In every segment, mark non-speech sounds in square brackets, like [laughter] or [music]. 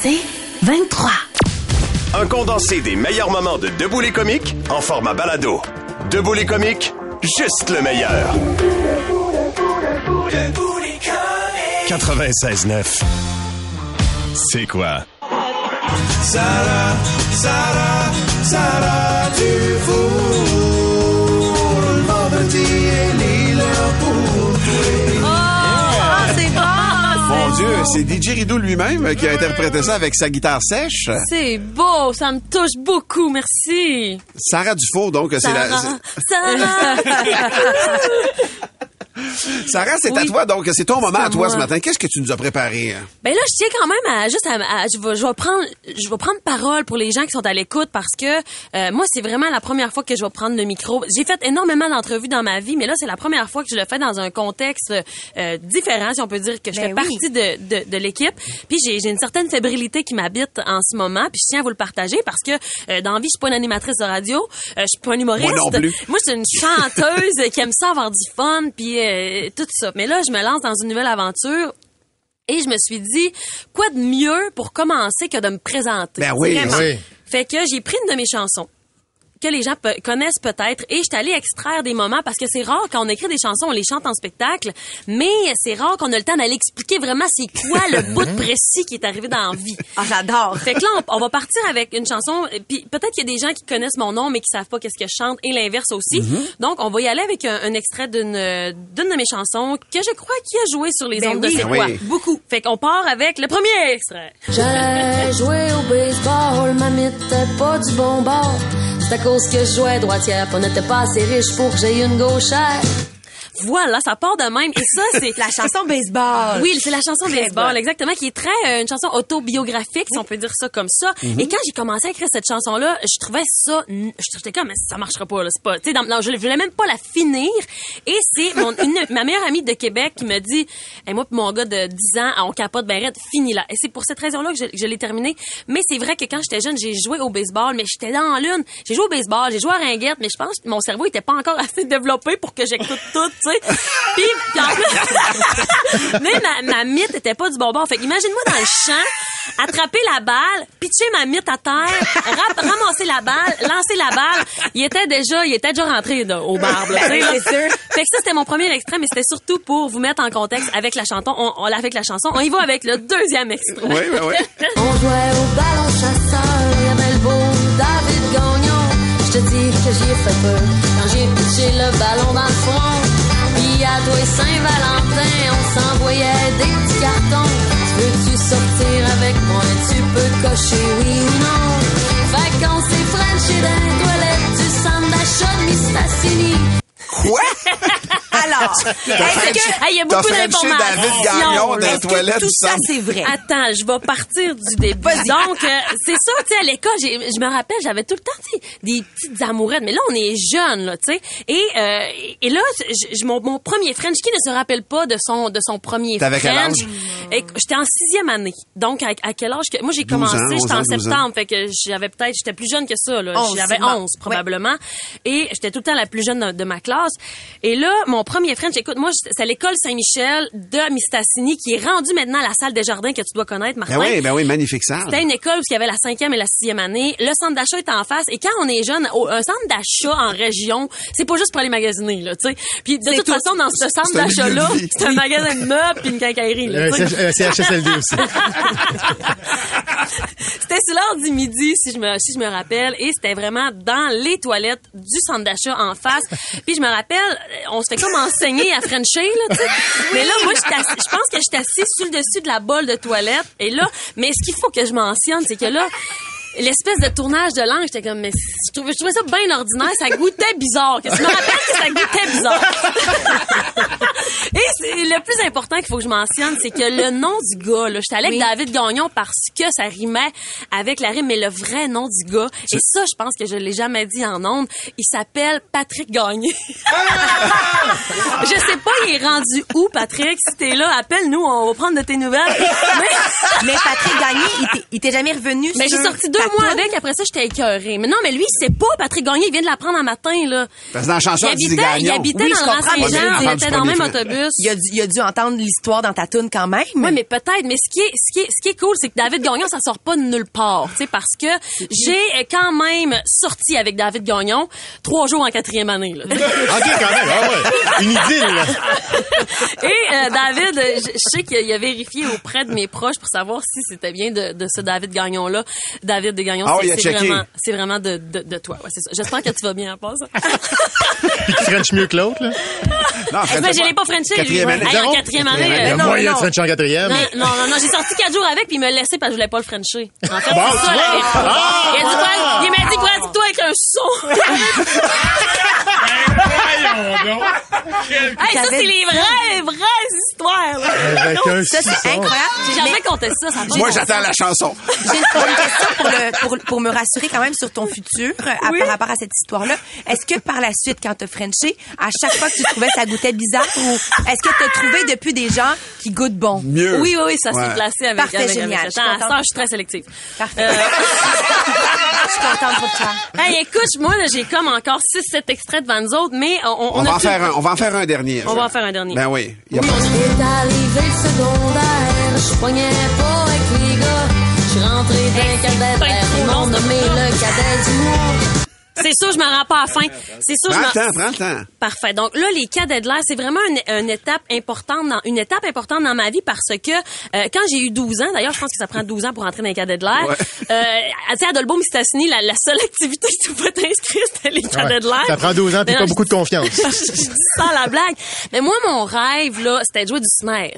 C'est 23. Un condensé des meilleurs moments de Debout les comiques en format balado. Debout les comiques, juste le meilleur. 96.9. C'est quoi? Sarah, Sarah, Sarah Dufour. Le Dieu, c'est DJ Rideau lui-même qui a interprété ça avec sa guitare sèche. C'est beau, ça me touche beaucoup, merci. Sarah Dufour, donc, c'est la... Sarah, [laughs] Sarah. C'est à toi, donc, c'est ton moment à toi moi. ce matin. Qu'est-ce que tu nous as préparé? hein? Ben là, je tiens quand même à juste à, à- je vais je vais prendre je vais prendre parole pour les gens qui sont à l'écoute parce que euh, moi c'est vraiment la première fois que je vais prendre le micro. J'ai fait énormément d'entrevues dans ma vie, mais là c'est la première fois que je le fais dans un contexte euh, différent, si on peut dire que je Ben fais oui. partie de de, de l'équipe. Puis j'ai j'ai une certaine fébrilité qui m'habite en ce moment, puis je tiens à vous le partager parce que euh, dans la vie, je suis pas une animatrice de radio, euh, je suis pas une humoriste. Moi non plus. Moi, je suis une chanteuse [laughs] qui aime ça avoir du fun puis euh, tout ça. Mais là, je me lance dans une nouvelle aventure. Et je me suis dit, quoi de mieux pour commencer que de me présenter? Ben oui, Vraiment. oui. Fait que j'ai pris une de mes chansons que les gens pe- connaissent peut-être et je suis allée extraire des moments parce que c'est rare quand on écrit des chansons, on les chante en spectacle, mais c'est rare qu'on a le temps d'aller expliquer vraiment c'est quoi le [laughs] bout de précis qui est arrivé dans la vie. Ah, j'adore. Fait que là, on, on va partir avec une chanson. Puis peut-être qu'il y a des gens qui connaissent mon nom, mais qui savent pas qu'est-ce que je chante, et l'inverse aussi. Donc, on va y aller avec un, un extrait d'une d'une de mes chansons que je crois qui a joué sur les Ben ondes oui. de C'est Ben quoi? oui. Beaucoup. Fait qu'on part avec le premier extrait. J'allais jouer au baseball, ma n'était pas du bon bord. C'est à cause que je jouais droitière, on n'était pas assez riche pour que j'aie une gauchère. Voilà, ça part de même. Et ça, c'est [laughs] La chanson baseball. Oui, c'est la chanson Très baseball, bonne. exactement, qui est très euh, une chanson autobiographique, si on peut dire ça comme ça. Et quand j'ai commencé à écrire cette chanson-là, je trouvais ça, j'étais comme, mais ça marchera pas, là, c'est pas, tu sais, dans- non, je voulais même pas la finir. Et c'est mon, une, ma meilleure amie de Québec qui me dit, et moi pis mon gars de 10 ans, on capote ben raide, finis-la. Et c'est pour cette raison-là que je, que je l'ai terminée. Mais c'est vrai que quand j'étais jeune, j'ai joué au baseball, mais j'étais dans lune. J'ai joué au baseball, j'ai joué à ringuette, mais je pense que mon cerveau était pas encore [laughs] assez développé pour que j'écoute tout, tu sais. Puis, puis en plus, [laughs] mais ma, ma mythe était pas du bon bord. Fait imagine-moi dans le champ, attraper la balle, pitcher ma mythe à terre, rap- ramasser la balle, lancer la balle. Il était déjà, il était déjà rentré là, au barbe. là, tu sais, sûr. Fait que ça, c'était mon premier extrait, mais c'était surtout pour vous mettre en contexte avec la chanson. On, on avec la chanson. On y va avec le deuxième extrait. Oui, oui, oui. [laughs] On jouait au ballon chasseur, il y avait le beau David Gagnon. Je te dis que j'y ai fait peur quand j'ai pitché le ballon dans le front. Toi et Saint-Valentin, on s'envoyait des petits cartons. Tu veux-tu sortir avec moi? Tu peux cocher oui ou non. Fait qu'on s'est frenché dans les toilettes du centre d'achat de Miss Fassini. Quoi? [laughs] Alors, est-ce que, Hey, il y a T'as beaucoup d'informations. David Gagnon est-ce que toilettes tout ça, c'est vrai? Attends, je vais partir du début. Donc, euh, c'est ça, tu sais, à l'école, je me rappelle, j'avais tout le temps, tu sais, des petites amourettes. Mais là, on est jeunes, là, tu sais. Et, euh, et là, je- mon, mon premier French, qui ne se rappelle pas de son, de son premier quel French? âge? J'étais en sixième année. Donc, à, à quel âge que, moi, j'ai 12 ans, commencé, 11 j'étais en 12 ans. septembre. Fait que j'avais peut-être, j'étais plus jeune que ça, là. 11, J'avais bon. 11, probablement. Et j'étais tout le temps la plus jeune de, de ma classe. Et là, mon premier French, écoute, moi, c'est à l'école Saint-Michel de Mistassini, qui est rendu maintenant à la salle des jardins que tu dois connaître, Martin. Ben oui, ben oui, magnifique salle. C'était une école où il y avait la cinquième et la sixième année. Le centre d'achat est en face. Et quand on est jeune, au- un centre d'achat en région, c'est pas juste pour aller magasiner, là, tu sais. Puis de toute tout. façon, dans ce centre d'achat-là, c'est un magasin de meubles puis une quincaillerie, là. C- un CHSLD aussi. [laughs] Du midi, si je me, si je me rappelle, et c'était vraiment dans les toilettes du centre d'achat en face. [laughs] Puis je me rappelle, euh, on se fait comme enseigner à Frencher, là, tu sais. Mais là, moi, je pense que j'étais assise sur le dessus de la bolle de toilette. Et là, mais ce qu'il faut que je mentionne, c'est que là, l'espèce de tournage de langue, j'étais comme, mais je trouvais, je trouvais ça bien ordinaire, ça goûtait bizarre. Que je me rappelle que ça goûtait bizarre. [laughs] Et le plus important qu'il faut que je mentionne, c'est que le nom du gars, là, j'étais allée avec David Gagnon parce que ça rimait avec la rime, mais le vrai nom du gars, et ça, je pense que je l'ai jamais dit en ondes, il s'appelle Patrick Gagné. je sais pas, il est rendu où, Patrick? Si t'es là, appelle-nous, on va prendre de tes nouvelles. Mais [laughs] mais Patrick Gagné, il t'est- jamais revenu Mais j'ai sorti deux toune? avec, après ça, j'étais écœurée. Mais non, mais lui, il sait pas, Patrick Gagné, il vient de l'apprendre un matin, là. Parce que dans la chanson, il habitait, il habitait Oui, dans le il était dans le même autobus. Il a, dû, il a dû entendre l'histoire dans ta toune quand même. Oui, mais peut-être. Mais ce qui est, ce qui est, ce qui est cool, c'est que David Gagnon, ça sort pas de nulle part, tu sais, parce que j'ai quand même sorti avec David Gagnon trois jours en quatrième année, là. OK, quand même. Ah ouais. Une idylle, là. Et euh, David, je, je sais qu'il a vérifié auprès de mes proches pour savoir si c'était bien de, de ce David Gagnon-là. David de Gagnon, Ah c'est il a vraiment, de, de, de toi. Ouais. J'espère que tu vas bien à part ça. Puis qui French mieux que l'autre, là? Non, Eh ben, je l'ai pas Frenché, lui. Quatrième année. Hey, en Zéro? quatrième année. euh, moyen de non. French en quatrième. Non, non, non, non, j'ai sorti quatre jours avec puis il me laissé parce que je voulais pas le Frencher. En fait, c'est tu ça, la. Ah! il a dit, quoi? il m'a dit, pratique-toi avec un son. [laughs] hey, ça, c'est les vraies, vraies histoires, là. Avec un Ça, c'est incroyable. J'ai jamais compté ça, Moi, j'attends la chanson. J'ai une, question pour, le, pour, pour me rassurer quand même sur ton futur euh, à- Oui. par rapport à cette histoire-là. Est-ce que par la suite, quand t'as Frenché, à chaque fois que tu trouvais ça goûtait bizarre ou est-ce que t'as trouvé depuis des gens qui goûtent bon? Mieux. Oui, oui, oui, ça s'est Ouais. placé avec, Parfait, avec, génial. avec suis ça, je suis très sélective. Parfait. Euh, Je suis contente pour toi. hey, écoute, moi, là, j'ai comme encore 6-7 extraits devant nous autres, mais on, on, On, va en faire un, on va en faire un dernier. On va en faire un dernier. Ben oui. Il y a pas- est arrivé le secondaire, je pognais pas avec les gars. Je suis rentré d'un cadet peut être trop ils m'ont long, nommé le cadet du mois. C'est sûr, je me rends pas à fin. C'est sûr, je Prends le temps, prends le temps. Parfait. Donc là, les cadets de l'air, c'est vraiment une, une étape importante dans une étape importante dans ma vie parce que euh, quand j'ai eu 12 ans, d'ailleurs, je pense que ça prend 12 ans pour entrer dans les cadets de l'air. Ouais. Euh, tu sais, à Mistassini, la, la seule activité que tu pouvais t'inscrire, c'était les cadets Ouais. de l'air. Ça prend 12 ans puis pas beaucoup de confiance. je, [laughs] je dis ça à la blague. Mais moi, mon rêve, là, c'était de jouer du snare.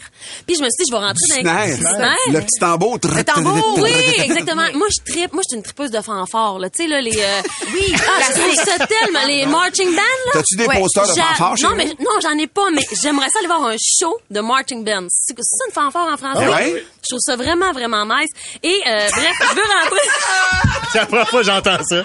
Puis je me suis dit, je vais rentrer dans les Snare. snare. Le petit tambour. Le tambour, [laughs] Oui, exactement. Moi, je tripe. Moi, je suis une tripeuse de fanfare, là. Tu sais, là, les... euh, Oui, Ah, je trouve ça tellement... Les marching bands, là. T'as-tu des Ouais, posters de J'a- fanfare chez non, vous? mais non, j'en ai pas, mais j'aimerais ça aller voir un show de marching bands. C'est c'est ça une fanfare en français? Ah ouais? Je trouve ça vraiment, vraiment nice. Et euh, bref, je veux rentrer. [laughs] C'est la première fois que j'entends ça.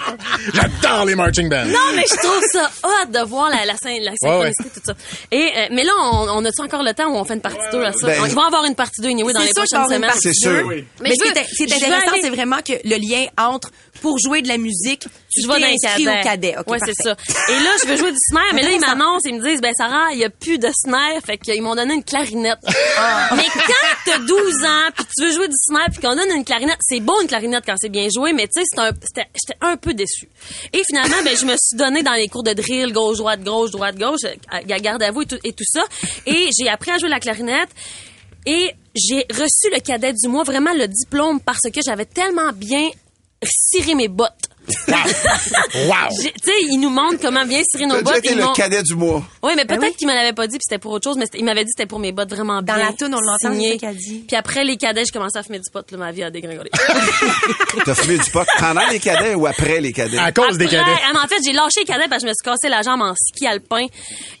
J'adore les marching bands. Non, mais je trouve ça hot de voir la, la, syn- la synchronicité, tout ça. Et, euh, mais là, on, on a-tu encore le temps où on fait une partie 2 à ça? Ben, On- il va y avoir une partie 2 anyway dans C'est les prochaines semaines. C'est sûr. deux. Mais ce qui veux- est, ce qui est je veux intéressant, aller- c'est vraiment que le lien entre pour jouer de la musique, tu Je vais dans les cadets. au cadet. OK, ouais, c'est ça. Et là, je veux jouer du snare, mais là, ils m'annoncent, ils me disent, ben, Sarah, il y a plus de snare, fait qu'ils m'ont donné une clarinette. Ah. Mais quand t'as 12 ans, puis tu veux jouer du snare, puis qu'on donne une clarinette, c'est beau une clarinette quand c'est bien joué, mais tu sais, j'étais un peu déçue. Et finalement, ben, je me suis donné dans les cours de drill, gauche, droite, gauche, droite, gauche, garde à vous et tout, et tout ça. Et j'ai appris à jouer la clarinette. Et j'ai reçu le cadet du mois, vraiment le diplôme, parce que j'avais tellement bien ciré mes bottes. Wow! Tu sais, il nous montre comment bien cirer nos bottes. ils le cadet du mois. Oui, mais peut-être Ben oui. qu'il me l'avait pas dit puis c'était pour autre chose, mais c'était- il m'avait dit que c'était pour mes bottes vraiment Dans bien la toune, on l'entend, c'est ça qu'elle dit. Puis après les cadets, j'ai commencé à fumer du pot, là, ma vie a dégringolé. [laughs] T'as fumé du pot pendant les cadets ou après les cadets? À cause des cadets. ah, en fait, j'ai lâché les cadets parce que je me suis cassé la jambe en ski alpin.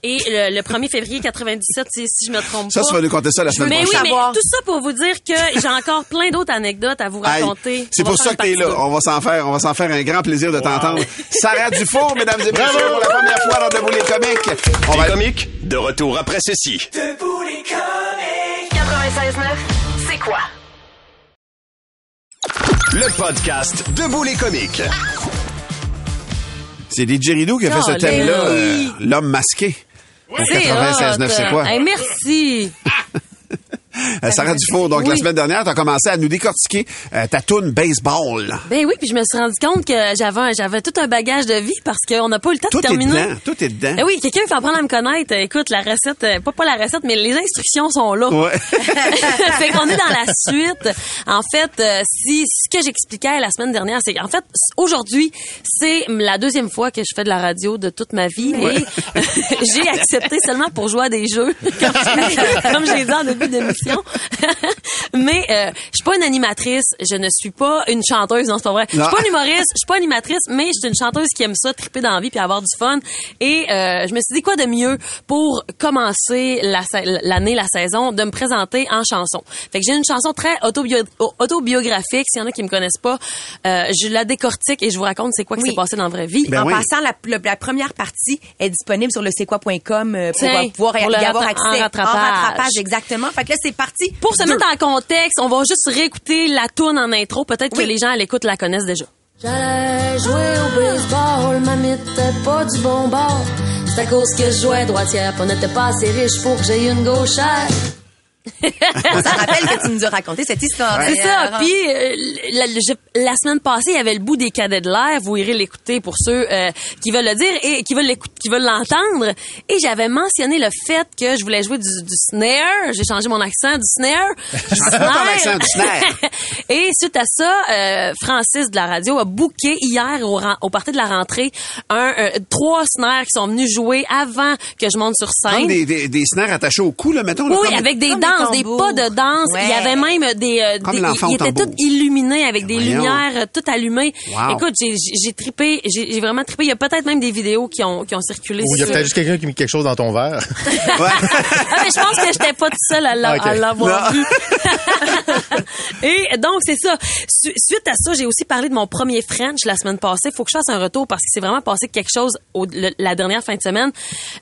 Et le, le 1er février 97, si, je me trompe Ça, pas. tu vas nous compter ça la semaine mais oui, prochaine. mais tout ça pour vous dire que j'ai encore plein d'autres anecdotes à vous raconter. C'est pour ça que t'es là. On va s'en faire, on va s'en faire un grand plaisir de t'entendre. Sarah Dufour, mesdames et messieurs, pour la première fois dans Debout les comiques. On Les va comiques, de retour après ceci. Debout les comiques. 96.9, c'est quoi? Le podcast Debout les comiques. C'est DJ Rideau qui a fait ce thème-là, oui. euh, l'homme masqué. Au C'est 96.9, c'est quoi? Hey, merci. [laughs] Euh, Sarah Dufour, donc la semaine dernière, tu as commencé à nous décortiquer euh, ta toune baseball. Ben oui, puis je me suis rendu compte que j'avais un- j'avais tout un bagage de vie parce qu'on n'a pas eu le temps Tout de est terminer. dedans, tout est dedans. Ben oui, quelqu'un qui apprendre à me connaître. euh, Écoute, la recette, euh, pas pas la recette, mais les instructions sont là. Ouais. [laughs] fait qu'on est dans la suite. En fait, euh, si ce que j'expliquais la semaine dernière, c'est en fait aujourd'hui, c'est la deuxième fois que je fais de la radio de toute ma vie et [laughs] j'ai accepté seulement pour jouer à des jeux, [laughs] comme, j'ai dit en début [laughs] Mais euh, je suis pas une animatrice, je ne suis pas une chanteuse, non c'est pas vrai. Je suis pas une humoriste, je suis pas animatrice, mais je suis une chanteuse qui aime ça, triper dans la vie puis avoir du fun. Et euh, je me suis dit quoi de mieux pour commencer l'année, la saison, de me présenter en chanson. Fait que j'ai une chanson très autobio- au- autobiographique. S'il y en a qui me connaissent pas, euh, je la décortique et je vous raconte c'est quoi qui Oui. s'est passé dans la vraie vie. Ben en oui. passant, la, première partie est disponible sur le c'est quoi.com euh, pour Tiens, pouvoir y pour y avoir accès en rattrapage. exactement. Fait que là, c'est parti. pour se mettre en contexte, on va juste réécouter la tourne en intro. Peut-être que les gens à l'écoute la connaissent déjà. J'allais jouer au baseball, ma n'était pas du bon bord. C'est à cause que je jouais droitière, on n'était pas assez riche pour que j'aie une gauchère. [laughs] On se rappelle que tu nous as raconté cette histoire. C'est ça. Puis euh, la, la semaine passée, il y avait le bout des cadets de l'air. Vous irez l'écouter pour ceux euh, qui veulent le dire et qui veulent l'écouter, qui veulent l'entendre. Et j'avais mentionné le fait que je voulais jouer du, du snare. J'ai changé mon accent du snare. [laughs] Du accent, du snare. [laughs] et suite à ça, euh, Francis de la radio a booké hier au, au party de la rentrée un euh, trois snares qui sont venus jouer avant que je monte sur scène. Comme des, des, des snares attachés au cou, là, mettons. là, Oui, comme- avec des comme des pas de danse. Ouais. Il y avait même des, euh, des étaient tambour. tous illuminés avec des Voyons. lumières euh, toutes allumées. Wow. Écoute, j'ai j'ai trippé, j'ai j'ai vraiment trippé. Il y a peut-être même des vidéos qui ont qui ont circulé. Ou il y a peut-être juste quelqu'un qui a mis quelque chose dans ton verre. Ouais. [laughs] ah, mais je pense que j'étais pas toute seule à l'a- Ok. à l'avoir Non. vu. [laughs] Et donc, c'est ça. Su- suite à ça, j'ai aussi parlé de mon premier French la semaine passée. Faut que je fasse un retour parce que c'est vraiment passé quelque chose au- le- la dernière fin de semaine.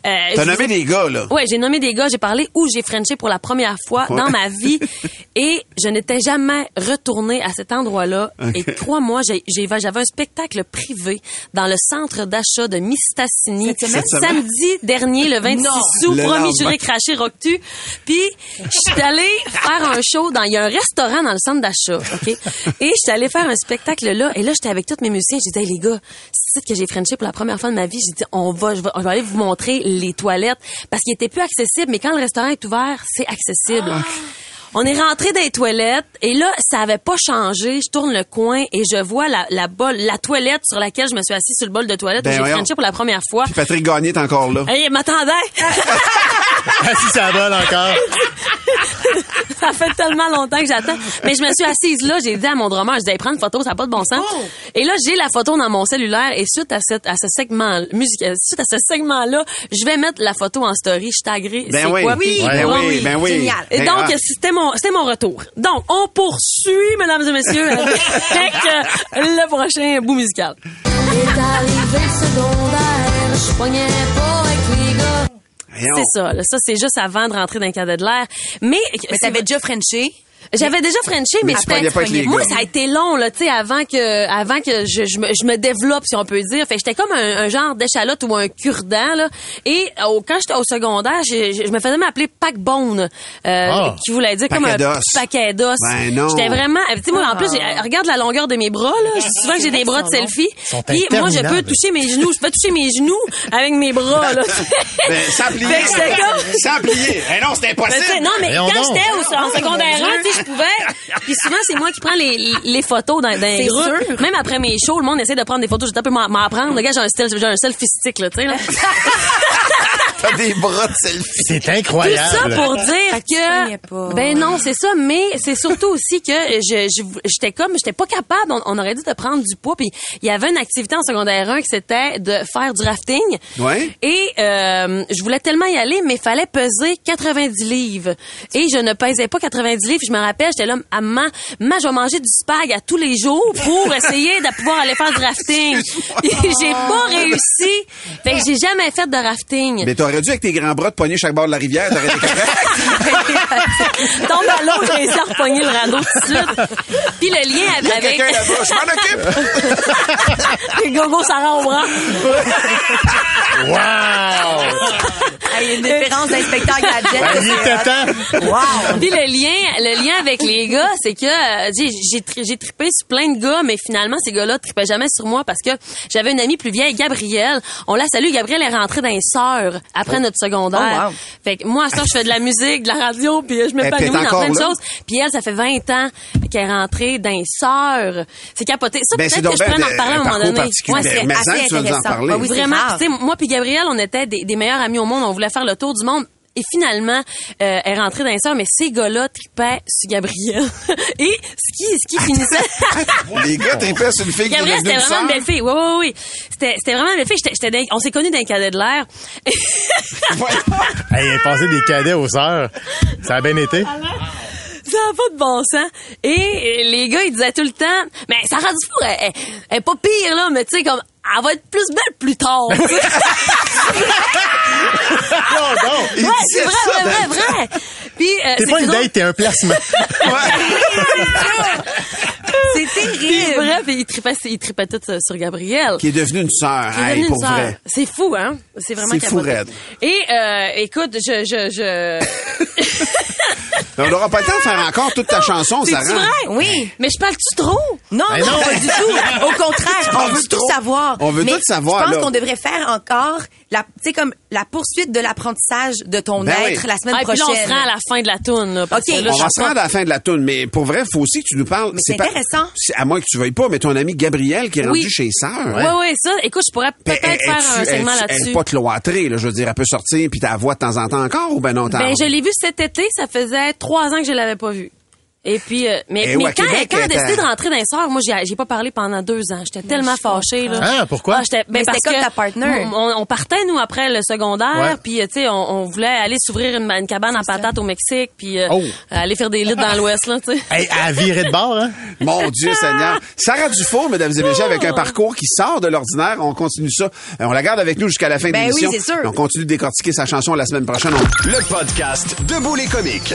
Euh, T'as nommé des gars, là. Ouais, j'ai nommé des gars, j'ai parlé où j'ai Frenché pour la première fois Ouais. dans ma vie [laughs] et je n'étais jamais retournée à cet endroit-là. Et crois-moi, j'ai- j'ai- j'avais un spectacle privé dans le centre d'achat de Mistassini Cette semaine? Cette semaine? samedi dernier, le 26 août, promis juré craché Roctu. Puis je suis allée faire un show dans il y a un restaurant dans le centre d'achat, OK? Et je suis allée faire un spectacle là et là j'étais avec tous mes musiciens, j'ai dit hey, les gars, ici que j'ai Frenché pour la première fois de ma vie, j'ai dit on va je, vais on va aller vous montrer les toilettes parce qu'il était plus accessible mais quand le restaurant est ouvert, c'est accessible. On est rentré dans les toilettes et là, ça avait pas changé. Je tourne le coin et je vois la, la, bol, la toilette sur laquelle je me suis assise sur le bol de toilette Ben où j'ai voyons. Frenché pour la première fois. Puis Patrick Gagné est encore là. Hey, il m'attendait! [laughs] si ça vole encore. ça fait tellement longtemps que j'attends. Mais je me suis assise là, j'ai dit à mon drummer, je dis, Hey, prends une photo, ça n'a pas de bon sens. Et là, j'ai la photo dans mon cellulaire et suite à, cette, à ce segment musical, suite à ce segment-là, je vais mettre la photo en story, je taguerai. Ben c'est oui. quoi, Oui, ben Ouais, oui, ben oui. Génial. Et Ben, donc, ah. c'était mon, c'était mon retour. Donc, on poursuit, mesdames et messieurs, [laughs] avec euh, le prochain bout musical. Est arrivé le secondaire, je C'est ça. là. Ça, c'est juste avant de rentrer dans le cadet de l'air. Mais, Mais t'avais déjà Frenché? J'avais déjà Frenché, mais, tu c'était- pognais pas avec les moi gars. ça a été long là, tu sais, avant que avant que je, je, me, je me développe si on peut dire. Fait que j'étais comme un, un genre d'échalote ou un cure-dent là. Et au- quand j'étais au secondaire, je, je- je me faisais m'appeler Pac-Bone, euh, Ah. qui voulait dire comme un paquet d'os. Ben non. J'étais vraiment, tu sais moi en plus, Ah. j'ai- regarde la longueur de mes bras là. Je dis souvent que j'ai des bras de selfie. Puis moi je peux toucher mes genoux, je peux toucher mes genoux avec mes bras là. [laughs] Ben, sans plier. Fait que comme- Sans plier. Eh non, c'était Ben, impossible. non, mais quand j'étais au- en secondaire 1, tu sais, je pouvais. Puis souvent, c'est moi qui prends les, les photos dans, dans les groupes. sûr. Même après mes shows, le monde essaie de prendre des photos. J'ai un peu m'en m'en prendre. Le gars, j'ai un style, j'ai un selfie stick, là, tu sais, là. [laughs] T'as des bras de selfie. C'est Tout ça incroyable. pour dire que ben non c'est ça mais c'est surtout aussi que je je- j'étais comme j'étais pas capable. On, on aurait dû de prendre du poids puis il y avait une activité en secondaire 1 qui c'était de faire du rafting. Ouais. et euh, je voulais tellement y aller mais il fallait peser 90 livres. Et je ne pesais pas 90 livres. Je me rappelle j'étais là à maman maman je vais manger du spag à tous les jours pour [laughs] essayer de pouvoir aller faire du rafting. [laughs] J'ai pas réussi. Fait que j'ai jamais fait de rafting. Mais t'aurais dû, avec tes grands bras, te pogner chaque bord de la rivière. T'aurais été correct. [laughs] tombe à l'eau, j'ai réussi à repogner le radeau tout de suite. Puis le lien Il y a avec... quelqu'un là-bas. Je m'en occupe. [laughs] Les gogos, ça rend au bras. Wow! Ah, Il y a une différence d'inspecteur Gadget. Ben, il était temps. Wow. Puis le lien, le lien avec les gars, c'est que euh, j'ai j'ai tri- j'ai trippé sur plein de gars, mais finalement ces gars-là trippaient jamais sur moi parce que j'avais une amie plus vieille, Gabrielle. On la salue. Gabrielle est rentrée dans les sœurs après notre secondaire. Oh, wow. Fait que moi, à ça, je fais de la musique, de la radio, puis je m'épanouis dans plein de choses. Puis elle, ça fait 20 ans qu'elle est rentrée dans les sœurs. C'est capoté. Ça, Ben, c'est peut-être que je pourrais ben en reparler à un un moment donné. particulier. c'est assez vas nous en intéressant. parler. Ah oui, Vraiment, grave. tu sais, moi puis Gabriel, on était des, des meilleurs amis au monde. On voulait faire le tour du monde. Et finalement, euh, elle est rentrée dans les sœurs, mais ces gars-là tripaient sur Gabriel. [laughs] Et ce qui, ce qui finissait... [laughs] Les gars tripaient sur une fille Gabriel, c'était vraiment une belle fille. Oui, oui, oui. C'était, c'était vraiment une belle fille. J'étais, j'étais dans- on s'est connus dans un cadet de l'air. [laughs] Hey, il est passé des cadets aux sœurs. Ça a bien été. Ça n'a pas de bon sens. Et les gars, ils disaient tout le temps, mais Sarah Dufour, elle, elle, elle est pas pire, là, mais tu sais, comme, elle va être plus belle plus tard. [laughs] Non, non. Il Ouais, c'est vrai, ça vrai, vrai, vrai. Puis, euh, T'es c'est pas une date, t'es un placement. [laughs] [laughs] C'est terrible. bref, il tripait, il tripait tout sur- sur Gabriel. Qui est devenue une sœur. Hey, pour vrai. C'est fou, hein? C'est vraiment C'est fou, raide. Et, euh, écoute, je, je, je... [laughs] On n'aura pas le temps de faire encore toute ta chanson, Sarah. vrai? Oui. Mais je parle-tu trop? Non, Ben non, non. pas du tout. Au contraire, [laughs] on veut tout trop? savoir. On veut Mais tout savoir, Je pense là. qu'on devrait faire encore la, tu sais, comme la poursuite de l'apprentissage de ton Ben être oui. la semaine Ah, puis là, on prochaine. se rend à la fin de la toune. Là, parce OK. que là, On va se rendre à la fin de la toune, mais pour vrai, faut aussi que tu nous parles. Mais c'est intéressant. À moins que tu veuilles pas, mais ton ami Gabriel qui est rendu Oui. chez Sœur. Ouais, ouais, ça. Écoute, je pourrais peut-être faire un segment es-tu- Elle là-dessus. est pas cloîtrée, là. Je veux dire, elle peut sortir puis ta voix de temps en temps encore ou ben non, Ben, je l'ai vu cet été. Ça faisait trois ans que je l'avais pas vu. Et puis, euh, mais, mais ouais, quand, Québec, quand elle a décidé de rentrer dans les sœurs, moi, j'ai, j'ai pas parlé pendant deux ans. J'étais tellement fâchée, là. Ah, pourquoi? j'étais, ben, Mais parce comme que ta partner. On, on partait, nous, après le secondaire, Ouais. puis, euh, tu sais, on, on voulait aller s'ouvrir une, une cabane à patates au Mexique, puis euh, Oh. aller faire des litres dans l'Ouest, là, tu sais. Hey, à virer de bord, hein? [laughs] Mon Dieu Seigneur. Sarah Dufour, mesdames et messieurs, avec un parcours qui sort de l'ordinaire. On continue ça. Euh, On la garde avec nous jusqu'à la fin Ben de l'émission. oui, c'est sûr. On continue de décortiquer sa chanson la semaine prochaine. On- Le podcast Debout les comiques.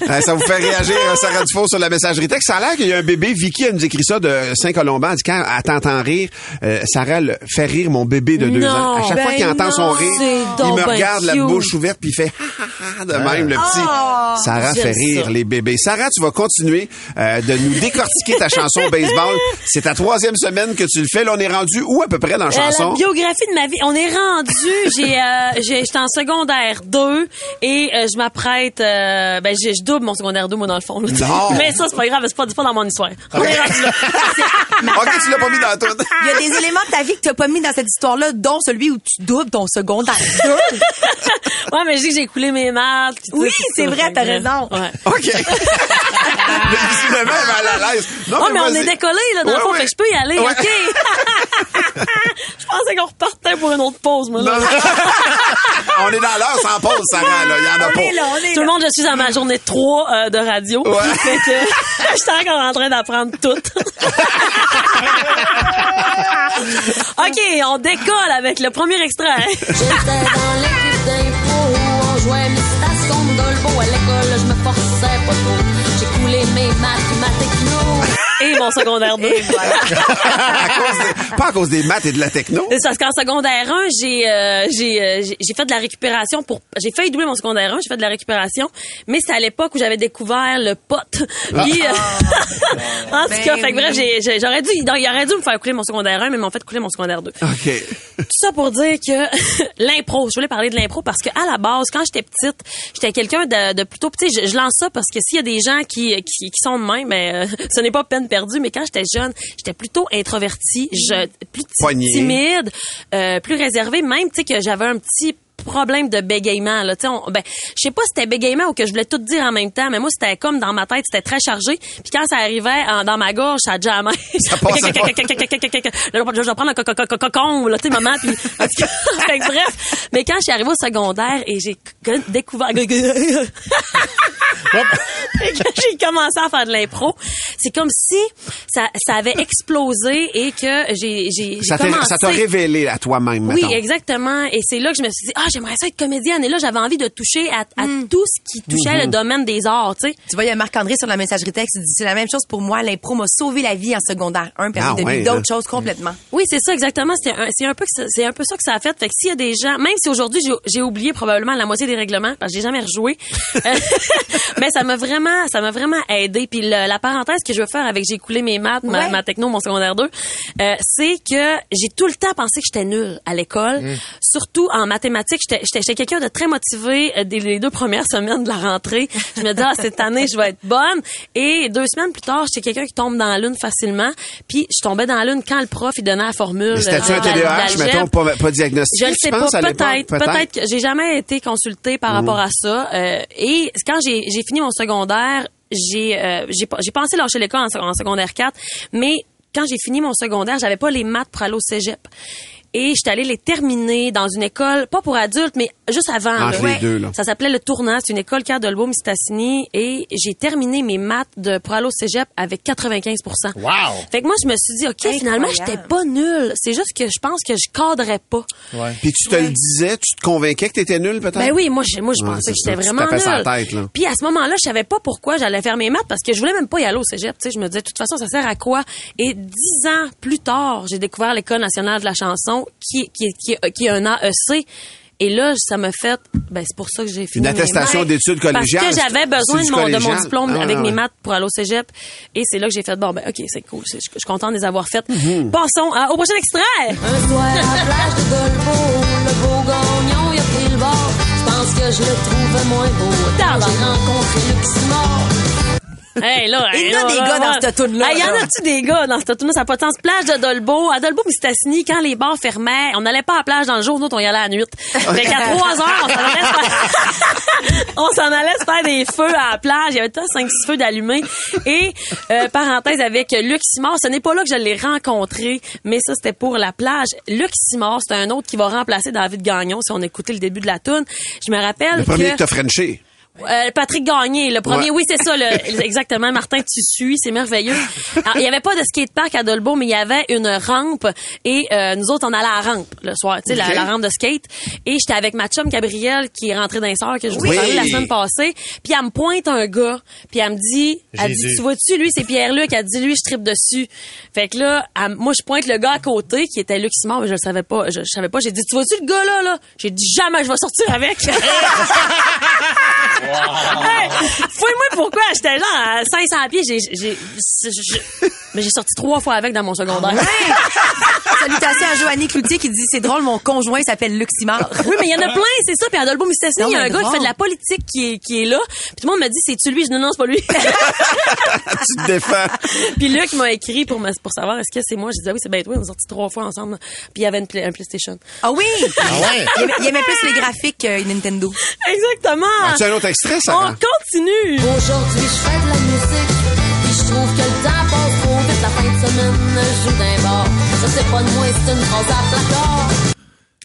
[laughs] Euh, ça vous fait réagir, euh, Sarah Dufour, sur la messagerie texte. Ça a l'air qu'il y a un bébé. Vicky, elle nous écrit ça de Saint-Colomban. Elle dit quand elle t'entend rire, euh, Sarah le fait rire mon bébé de deux Non. ans. À chaque fois Ben qu'il entend son rire, il me ben regarde la bouche ouverte puis il fait de même, le petit. Sarah J'aime fait rire ça. les bébés. Sarah, tu vas continuer euh, de nous décortiquer ta chanson [laughs] baseball. C'est ta troisième semaine que tu le fais. Là, on est rendu où à peu près dans la Euh, chanson? la biographie de ma vie. On est rendu. J'ai, euh, j'ai, j'étais en secondaire 2 et euh, je m'apprête. ben, je double mon secondaire 2 moi dans le fond. là. Non. Mais ça c'est pas grave, c'est pas, pas dans mon histoire. On est rendu là. [laughs] OK, tu l'as pas mis dans tout. Il y a des [laughs] éléments de ta vie que tu n'as pas mis dans cette histoire-là, dont celui où tu doubles ton secondaire 2. [laughs] ouais, mais je dis que j'ai coulé mes maths. Oui, c'est vrai, t'as raison. Ouais. OK. mais visiblement, elle est à l'aise. Non, Ouais, mais on est décollé là dans Ouais, le fond, ouais. fait que je peux y aller. Ouais. OK? je pensais qu'on repartait pour une autre pause moi là. Non, non. on est dans l'heure sans pause, Sarah. Là. Il y en a On pas. est là, on est Tout le monde, je suis à ma journée 3 euh, de radio. Ouais. Fait que [laughs] j'étais encore en train d'apprendre tout. [laughs] OK, on décolle avec le premier extrait. J'étais dans l'équipe d'impro, on jouait Mistas contre Dolbo. À l'école, je me forçais pas trop. J'ai coulé mes maths et ma techno. Et mon secondaire 2. [laughs] À cause des- pas à cause des maths et de la techno. C'est parce qu'en secondaire 1, j'ai euh, j'ai euh, j'ai- j'ai fait de la récupération pour j'ai failli doubler mon secondaire 1, j'ai fait de la récupération, mais c'était à l'époque où j'avais découvert le pote. Puis euh, [laughs] en tout Ben cas, fait que bref, j'aurais dû donc, il aurait dû me faire couler mon secondaire 1, mais ils m'ont fait couler mon secondaire 2. OK. Tout ça pour dire que [laughs] l'impro, je voulais parler de l'impro parce que à la base, quand j'étais petite, j'étais quelqu'un de, de plutôt petit. Je, je lance ça parce que s'il y a des gens qui, qui, qui sont de même, ben, euh, ce n'est pas peine perdue. Mais quand j'étais jeune, j'étais plutôt introvertie, je, plus Poignée. timide, euh, plus réservée. Même, tu sais, que j'avais un petit problème de bégaiement là tu sais on- ben je sais pas si c'était bégaiement ou que je voulais tout dire en même temps mais moi c'était comme dans ma tête c'était très chargé puis quand ça arrivait en- dans ma gorge ça jamais Ça passait pas. [laughs] Là, je dois prendre un cocon, là, tu sais, maman, puis... [laughs] bref. Mais quand je suis arrivée au secondaire et j'ai découvert... [laughs] j'ai commencé à faire de l'impro, c'est comme si ça, ça avait explosé et que j'ai j'ai Ça commencé... ça t'a révélé à toi-même, Oui, mettons. exactement. Et c'est là que je me suis dit, ah, j'aimerais ça être comédienne. Et là, j'avais envie de toucher à, à Hmm. tout ce qui touchait Mm-hmm. le domaine des arts, tu sais. Tu vois, il y a Marc-André sur la messagerie texte qui dit c'est la même chose pour moi. L'impro m'a sauvé la vie en secondaire 1, puis Ah de ouais, d'autres hein. choses complètement. Oui, c'est ça exactement. C'est un, c'est un peu c'est un peu ça que ça a fait. Fait que s'il y a des gens, même si aujourd'hui j'ai- oublié probablement la moitié des règlements parce que j'ai jamais rejoué, [laughs] euh, [laughs] mais ça m'a vraiment, ça m'a vraiment aidé. Puis le- la parenthèse que je veux faire avec j'ai coulé mes maths, ma, Ouais. ma techno, mon secondaire 2, euh, c'est que j'ai tout le temps pensé que j'étais nulle à l'école, surtout en mathématiques. J'étais- J'étais j'étais quelqu'un de très motivé euh, dès les deux premières semaines de la rentrée. Je me disais ah, cette année je vais être bonne. Et deux semaines plus tard, j'étais quelqu'un qui tombe dans la lune facilement. Puis je tombais dans la lune quand le prof il donnait la formule. C'était-tu euh, un TDAH, mettons, pas, pas diagnostiqué, Je ne sais pas, peut-être, peut-être que j'ai jamais été consultée par rapport à ça. Euh, et quand j'ai fini mon secondaire, j'ai euh, j'ai pensé lâcher l'école en, en secondaire 4, mais quand j'ai fini mon secondaire, j'avais pas les maths pour aller au cégep. Et j'étais allée les terminer dans une école, pas pour adultes, mais juste avant. Entre là. les deux, là. Ça s'appelait le Tournant. C'est une école Pierre Delbaume Mistassini. Et j'ai terminé mes maths de pour aller au cégep avec 95 Wow! Fait que moi, je me suis dit, OK, finalement, Incroyable. j'étais pas nulle. C'est juste que je pense que je cadrais pas. Ouais. Puis tu te le disais, tu te convainquais que t'étais nul, peut-être? Ben oui, moi, je, moi, je pensais que j'étais vraiment nulle. tête, là. Puis à ce moment-là, je savais pas pourquoi j'allais faire mes maths parce que je voulais même pas y aller au cégep. Tu sais, je me disais, de toute façon, ça sert à quoi? Et dix ans plus tard, j'ai découvert l'École nationale de la chanson qui, qui, qui, qui est un AEC. Et là, ça m'a fait, ben, c'est pour ça que j'ai fini Une attestation d'études collégiales. Parce que j'avais besoin de mon, de mon diplôme Ah, avec ouais, mes maths pour aller au cégep. Et c'est là que j'ai fait, bon, ben, OK, c'est cool. Je, je suis contente de les avoir faites. Mhm. Passons à- au prochain extrait. Un soir à la plage de Golfo, le beau gagnon, il a pris le bord. Je pense que je le trouvais moins beau. Quand j'ai rencontré Luc Simard. Hey, là, Il y en a des gars dans cette toune-là, Il y en a-tu des gars dans cette toune-là? Ça n'a pas de sens. Plage de Dolbeau. À Dolbeau, Mistassini, quand les bars fermaient, on n'allait pas à la plage dans le jour, nous, autres, on y allait à la nuit. Fait qu'à 3 heures, on s'en allait se faire, [laughs] on s'en allait se faire des feux à la plage. Il y avait tout 5 six feux d'allumés. Et, euh, parenthèse avec Luc Simard, ce n'est pas là que je l'ai rencontré, mais ça, c'était pour la plage. Luc Simard, c'est un autre qui va remplacer David Gagnon, si on écoutait le début de la toune. Je me rappelle Le premier que... que t'as frenché. Euh, Patrick Gagné, le premier, Ouais. oui, c'est ça, le- exactement. Martin, tu suis, c'est merveilleux. Alors, il y avait pas de skatepark à Dolbeau, mais il y avait une rampe et euh, nous autres, on allait à la rampe le soir, tu sais, la, la rampe de skate. Et j'étais avec ma chum Gabrielle qui est rentrée d'un sort que je vous ai parlé la semaine passée. Puis elle me pointe un gars, puis elle me dit, elle dit, tu vois-tu, lui, c'est Pierre-Luc. Elle dit, lui, je tripe dessus. Fait que là, elle- moi, je pointe le gars à côté qui était Luc mais je le savais pas. Je, je savais pas. J'ai dit, tu vois-tu le gars là, là? J'ai dit, jamais je vais sortir avec. [laughs] Hey, Fouille-moi pourquoi. J'étais genre à 500 pieds. J'ai, j'ai, j'ai- mais j'ai sorti trois fois avec dans mon secondaire. Salutations à Joannie Cloutier qui dit c'est drôle, mon conjoint s'appelle Luc Simard. Oui, mais il y en a plein, c'est ça. Puis à Mistassini, Non, il y a un gars qui fait de la politique qui est, qui est là. Puis tout le monde me dit, c'est-tu lui? Je dis, non, non, c'est pas lui. [laughs] tu te défends. Puis Luc m'a écrit pour, me, pour savoir est-ce que c'est moi? J'ai dit, ah oui, c'est bien toi. On est sortis trois fois ensemble. Puis il y avait une, un PlayStation. Ah oui! Ah ouais? Il aimait, il aimait plus les graphiques que Nintendo. Exactement. As-tu un autre extrait, On Sarah? continue. Aujourd'hui, je fais de la musique. Puis je trouve que le temps passe trop vite. La fin de semaine, je joue d'un bar. Ça, c'est pas de moi, c'est une phrase à placard.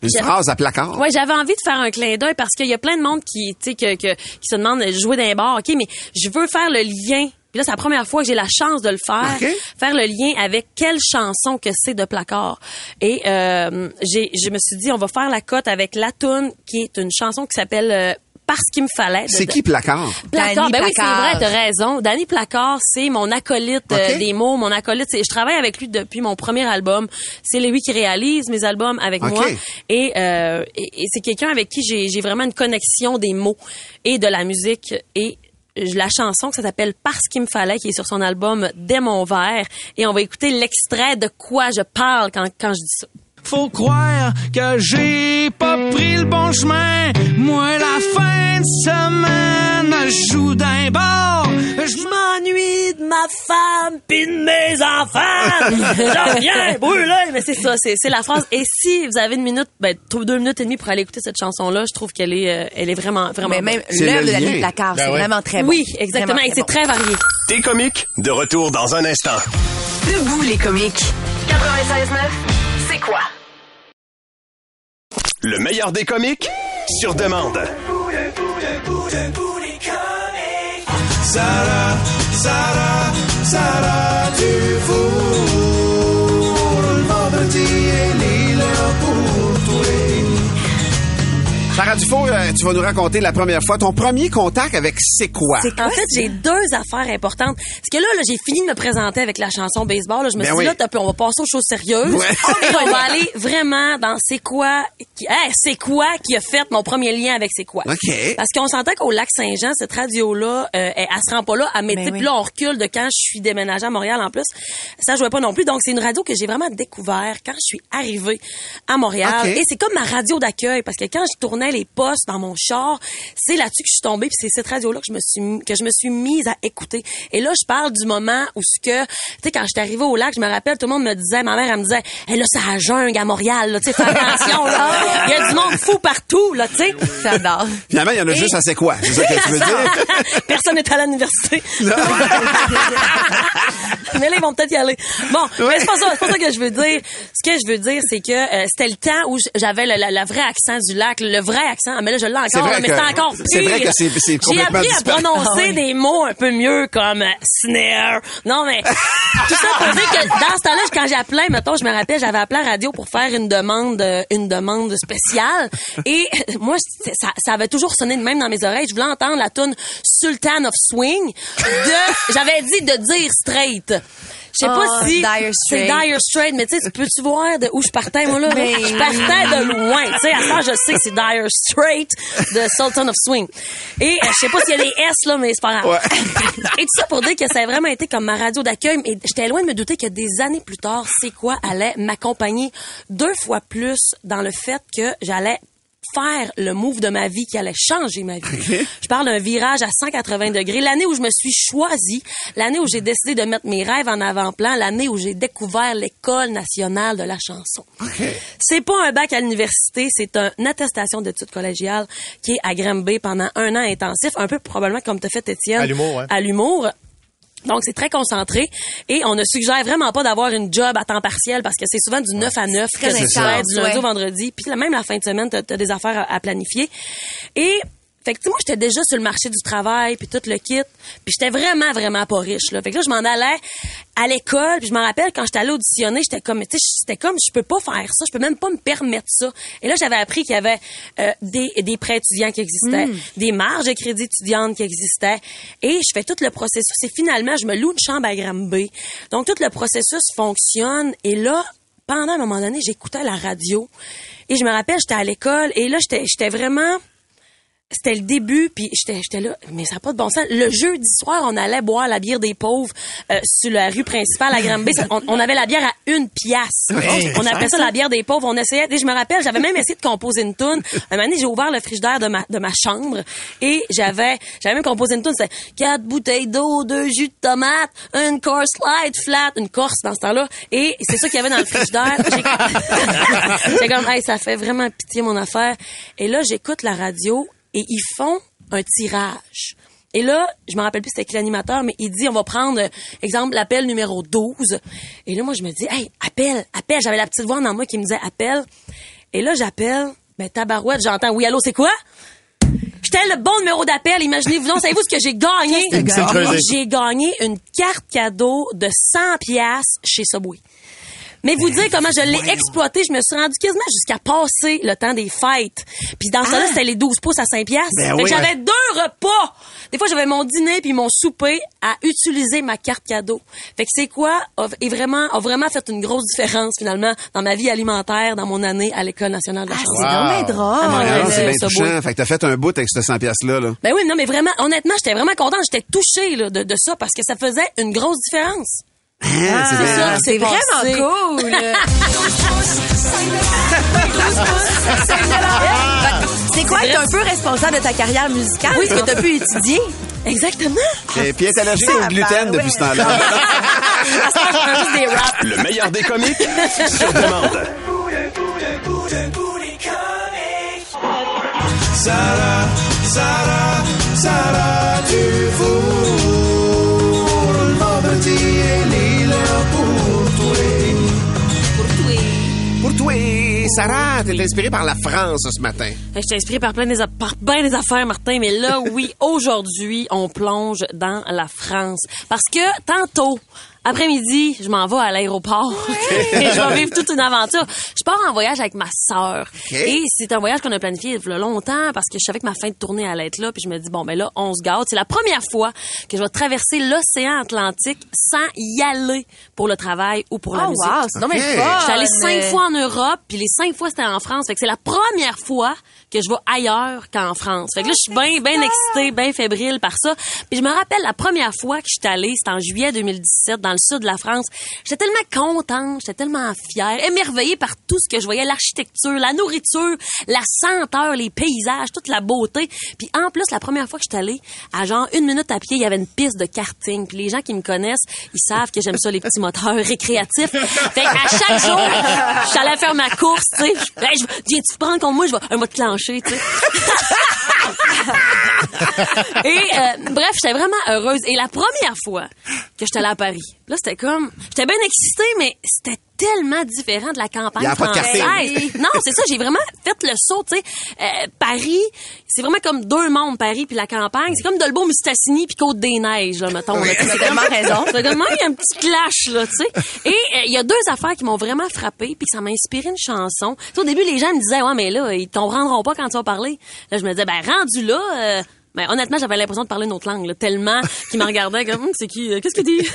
Une phrase à placard? Ouais, j'avais envie de faire un clin d'œil parce qu'il y a plein de monde qui, tu sais, que, que- qui se demande de jouer d'un bar, ok, mais je veux faire le lien. Puis là, c'est la première fois que j'ai la chance de le faire, Ok. faire le lien avec quelle chanson que c'est de placard. Et euh, j'ai, je me suis dit, on va faire la cote avec la toune qui est une chanson qui s'appelle euh, Parce qu'il me fallait. C'est qui placard? Placard, Danny ben oui, c'est Placard. vrai, t'as raison. Danny Placard, c'est mon acolyte euh, des mots, mon acolyte. Je travaille avec lui depuis mon premier album. C'est lui qui réalise mes albums avec moi. Et, euh, et, et c'est quelqu'un avec qui j'ai j'ai vraiment une connexion des mots et de la musique. Et la chanson que ça s'appelle Parce qu'il me fallait, qui est sur son album Dès mon verre. Et on va écouter l'extrait de quoi je parle quand, quand je dis ça. Faut croire que j'ai pas pris le bon chemin. Moi, la fin de semaine, je joue d'un bord. Je m'ennuie de ma femme pis de mes enfants. [laughs] Je viens brûler. Mais c'est ça, c'est, c'est la phrase. Et si vous avez une minute, ben, deux minutes et demie pour aller écouter cette chanson-là, je trouve qu'elle est, euh, elle est vraiment, vraiment Mais même l'œuvre le de Danny lien. Placard, Ben c'est ouais. vraiment très bon. Oui, exactement. Vraiment Et c'est bon. très varié. T'es comiques, de retour dans un instant. Debout les comiques. 96.9, c'est quoi? Le meilleur des comiques, sur demande. Sarah, Sarah, Sarah Dufour. Sarah Dufault, euh, tu vas nous raconter la première fois ton premier contact avec C'est quoi? En fait, j'ai deux affaires importantes. Parce que là, là j'ai fini de me présenter avec la chanson baseball. Là, je me Ben suis oui. dit, là, t'as pu- on va passer aux choses sérieuses. Ouais. Et [laughs] on va aller vraiment dans c'est quoi, qui, hey, c'est quoi qui a fait mon premier lien avec c'est quoi? Parce qu'on s'entend qu'au lac Saint-Jean, cette radio-là, euh, elle, elle se rend pas là à m'étais. Ben Puis oui. là, on recule de quand je suis déménagée à Montréal en plus. Ça jouait pas non plus. Donc, c'est une radio que j'ai vraiment découvert quand je suis arrivée à Montréal. Et c'est comme ma radio d'accueil parce que quand je tournais les postes dans mon char. C'est là-dessus que je suis tombée, puis c'est cette radio-là que je me suis que je me suis mise à écouter. Et là, je parle du moment où ce que, tu sais, quand j'étais arrivée au lac, je me rappelle, tout le monde me disait, ma mère, elle me disait, hey, là, ça jungle à Montréal, là, tu sais, fais attention, là. Il y a du monde fou partout, là, tu sais. J'adore. Finalement, il y en a juste assez quoi? C'est ça que tu veux dire? [laughs] Personne n'est à l'université. [laughs] mais là, ils vont peut-être y aller. Bon, mais c'est pas ça, c'est pas ça que je veux dire. Ce que je veux dire, c'est que euh, c'était le temps où j'avais le, le- le vrai accent du lac, le vrai accent. Mais là, je l'ai C'est encore, vrai mais que- c'est encore pire. c'est vrai que c'est- c'est J'ai complètement appris à prononcer Ah oui. des mots un peu mieux comme euh, snare. Non, mais [laughs] tout ça pour dire que dans ce temps-là, quand j'appelais, mettons, je me rappelle, j'avais appelé à la radio pour faire une demande, euh, une demande spéciale. Et [laughs] moi, ça, avait toujours sonné de même dans mes oreilles. Je voulais entendre la tune Sultan of Swing j'avais dit de dire straight. Je sais Oh, pas si Dire c'est. Dire Straight, mais tu sais, tu peux-tu voir de où je partais, moi, là? Mais Je partais de loin. Tu sais, à ça, je sais que c'est Dire Straight de Sultan of Swing. Et euh, je sais pas s'il y a des S, là, mais c'est pas grave. Ouais. [laughs] Et tout ça pour dire que ça a vraiment été comme ma radio d'accueil. Et j'étais loin de me douter que des années plus tard, c'est quoi allait m'accompagner deux fois plus dans le fait que j'allais faire le move de ma vie qui allait changer ma vie. Je parle d'un virage à 180 degrés. L'année où je me suis choisie, l'année où j'ai décidé de mettre mes rêves en avant-plan, l'année où j'ai découvert l'école nationale de la chanson. C'est pas un bac à l'université, c'est une attestation d'études collégiales qui est à pendant un an intensif, un peu probablement comme t'as fait Étienne. À l'humour, ouais. À l'humour. Donc, c'est très concentré. Et on ne suggère vraiment pas d'avoir une job à temps partiel parce que c'est souvent du 9 à 9 que Très tu fais du lundi ouais. au vendredi. Puis même la fin de semaine, t'as as des affaires à, à planifier. Et fait que, tu sais, moi, j'étais déjà sur le marché du travail, puis tout le kit. Puis j'étais vraiment, vraiment pas riche, là. Fait que là, je m'en allais à l'école, puis je me rappelle, quand j'étais allée auditionner, j'étais comme, tu sais, j'étais comme, je peux pas faire ça, je peux même pas me permettre ça. Et là, j'avais appris qu'il y avait euh, des, des prêts étudiants qui existaient, des marges de crédit étudiantes qui existaient. Et je fais tout le processus. Et finalement, je me loue une chambre à Granby. Donc, tout le processus fonctionne. Et là, pendant un moment donné, j'écoutais la radio. Et je me rappelle, j'étais à l'école, et là, j'étais j'étais vraiment c'était le début, puis j'étais j'étais là, mais ça n'a pas de bon sens. Le jeudi soir, on allait boire la bière des pauvres euh, sur la rue principale à Granby. On, on avait la bière à une pièce. on appelait ça la bière des pauvres. On essayait, et je me rappelle, j'avais même essayé de composer une tune. Un moment donné, j'ai ouvert le frigidaire de ma, de ma chambre et j'avais j'avais même composé une tune. C'était quatre bouteilles d'eau, deux jus de tomate, une course light flat, une corse dans ce temps-là. Et c'est ça qu'il y avait dans le frigidaire. J'ai- comme, [laughs] hey, ça fait vraiment pitié mon affaire. Et là, j'écoute la radio et ils font un tirage. Et là, je me rappelle plus c'était qui l'animateur, mais il dit, on va prendre, euh, exemple, l'appel numéro 12. Et là, moi, je me dis, hey, appelle, appelle. J'avais la petite voix dans moi qui me disait, appelle. Et là, j'appelle. Ben, tabarouette, j'entends, oui, allô, c'est quoi? J'étais le bon numéro d'appel. Imaginez-vous, savez-vous ce que j'ai gagné? J'ai gagné une carte cadeau de 100 pièces chez Subway. Mais vous dire comment je l'ai exploité, je me suis rendu quasiment jusqu'à passer le temps des fêtes. Puis dans ce temps-là, c'était les 12 pouces à 5 pièces. Ben fait que oui. j'avais deux repas. Des fois, j'avais mon dîner puis mon souper à utiliser ma carte cadeau. Fait que c'est quoi a, est vraiment a vraiment fait une grosse différence finalement dans ma vie alimentaire dans mon année à l'école nationale de la Ah, c'est Ah, drôle. Ah, c'est bien ça, touchant. Fait que t'as fait un bout avec cette 100 pièces-là, là. Ben oui, non, mais vraiment, honnêtement, j'étais vraiment contente. J'étais touchée là, de, de ça parce que ça faisait une grosse différence. Hein, c'est c'est vraiment cool. [laughs] C'est quoi être un peu responsable de ta carrière musicale? Oui. Parce que t'as pu [laughs] étudier? Exactement. Et puis, elle est allergique au gluten ben, depuis ouais. ce temps-là. [laughs] Ce des raps. Le meilleur des comiques sur demande. Sarah, Sarah, Sarah Dufour. Sarah, t'es inspirée par la France ce matin. Je suis inspirée par plein des, par bien des affaires, Martin, mais là, oui, [laughs] aujourd'hui, on plonge dans la France. Parce que tantôt, après-midi, je m'en vais à l'aéroport [laughs] et je vais vivre toute une aventure. Je pars en voyage avec ma sœur. Et c'est un voyage qu'on a planifié il y a longtemps parce que je savais que ma fin de tournée allait être là. Puis je me dis, bon, ben là, on se gâte. C'est la première fois que je vais traverser l'océan Atlantique sans y aller pour le travail ou pour la Oh musique. wow, c'est fun. J'étais allée cinq fois en Europe, puis les cinq fois c'était en France. Fait que c'est la première fois que je vais ailleurs qu'en France. Fait que là, je suis bien, bien excitée, bien fébrile par ça. Puis je me rappelle la première fois que je suis allée, c'était en juillet 2017, dans le sud de la France. J'étais tellement contente, j'étais tellement fière, émerveillée par tout ce que je voyais, l'architecture, la nourriture, la senteur, les paysages, toute la beauté. Puis en plus, la première fois que je suis allée, à genre une minute à pied, il y avait une piste de karting. Puis les gens qui me connaissent, ils savent que j'aime ça, les petits moteurs récréatifs. Fait à chaque jour, je allée faire ma course, tu sais. Hey, je- Viens-tu prendre contre moi? Je vais, un mot de clencher, tu. [laughs] [laughs] Et euh, bref, j'étais vraiment heureuse. Et la première fois que j'étais allée à Paris, là, c'était comme... J'étais bien excitée, mais c'était tellement différent de la campagne Il y a pas de française. Non, c'est ça, j'ai vraiment fait le saut, tu sais. Euh, Paris, c'est vraiment comme deux mondes, Paris puis la campagne. C'est comme Dolbeau, Mistassini puis Côte-des-Neiges, là, mettons. là, tu sais, c'est tellement raison. C'est comme, il y a un petit clash, là, tu sais. Et euh, il y a deux affaires qui m'ont vraiment frappé puis que ça m'a inspiré une chanson. Tu sais, au début, les gens me disaient, ouais, mais là, ils t'en rendront pas quand tu vas parler. Là, je me disais, ben, rendu là, euh, ben, honnêtement, j'avais l'impression de parler une autre langue, là, tellement qu'ils me regardaient comme, Hum, c'est qui, euh, qu'est-ce qu'il dit?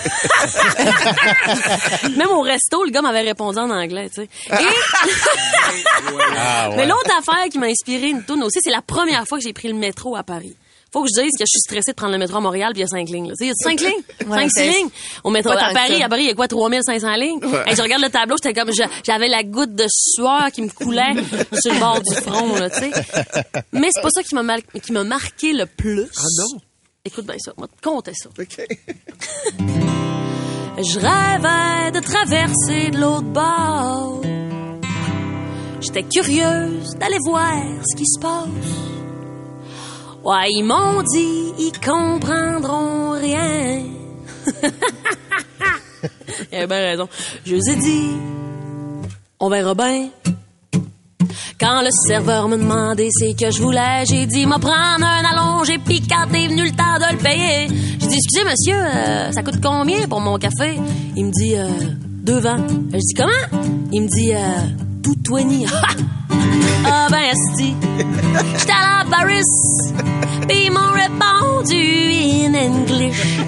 [laughs] Même au resto, le gars m'avait répondu en anglais, tu sais. Et, [laughs] mais l'autre affaire qui m'a inspiré une toune aussi, c'est la première fois que j'ai pris le métro à Paris. Faut que je dise que je suis stressée de prendre le métro à Montréal puis il y a cinq lignes. Il y a cinq lignes, Ouais, cinq, six lignes? Au métro à Paris, à Paris, il y a quoi, 3500 lignes? Hey, je regarde le tableau, j'étais comme, j'avais la goutte de sueur qui me coulait [laughs] sur le bord du front, là, tu sais. Mais c'est pas ça qui m'a marqué le plus. Ah non? Écoute bien ça, moi, te compter ça. OK. [laughs] Je rêvais de traverser de l'autre bord. J'étais curieuse d'aller voir ce qui se passe. Ouais, ils m'ont dit, ils comprendront rien. Il avait bien raison. Je vous ai dit, on verra bien. Quand le serveur me demandait c'est que je voulais, j'ai dit m'a prendre un allongé puis quand est venu le temps de le payer, j'ai dit excusez monsieur, euh, ça coûte combien pour mon café? Il me dit euh, deux vents. Je dis comment? Il me dit euh, tout twenty. [laughs] ah ben esti, j'étais à Paris, puis ils m'ont répondu in English.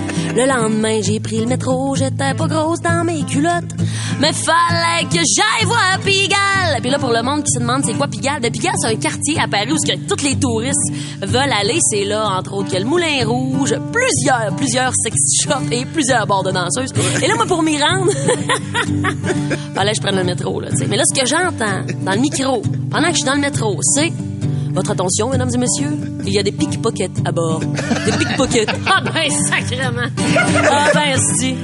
[laughs] Le lendemain, j'ai pris le métro, j'étais pas grosse dans mes culottes. Mais fallait que j'aille voir Pigalle. Puis là, pour le monde qui se demande c'est quoi Pigalle, ben Pigalle, c'est un quartier à Paris où que tous les touristes veulent aller. C'est là, entre autres, qu'il y a le Moulin Rouge, plusieurs, plusieurs sex shops et plusieurs bars de danseuses. Et là, moi, pour m'y rendre, [laughs] fallait que je prenne le métro, là, tu sais. Mais là, ce que j'entends dans le micro, pendant que je suis dans le métro, c'est votre attention, mesdames et messieurs, il y a des pickpockets à bord. Des pickpockets. [laughs] Ah ben, sacrément. Ah ben, si.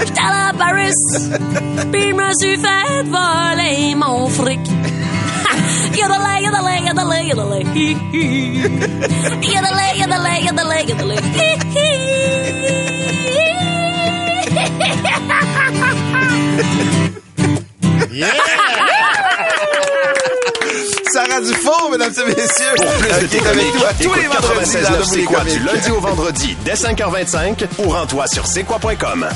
J'étais à Paris, puis je me suis fait voler mon fric. [laughs] Yodelay, yodelay, yodelay, yodelay. Hi, hi. Yodelay, yodelay, yodelay, yodelay. Hi, [laughs] Sarah Dufour, mesdames et messieurs. Pour plus euh, de qui est avec nous à tous les vendredis 96.9 dans C'est quoi du lundi au vendredi dès 5h25 ou rends-toi sur c'est quoi.com.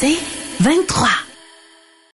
C'est 23.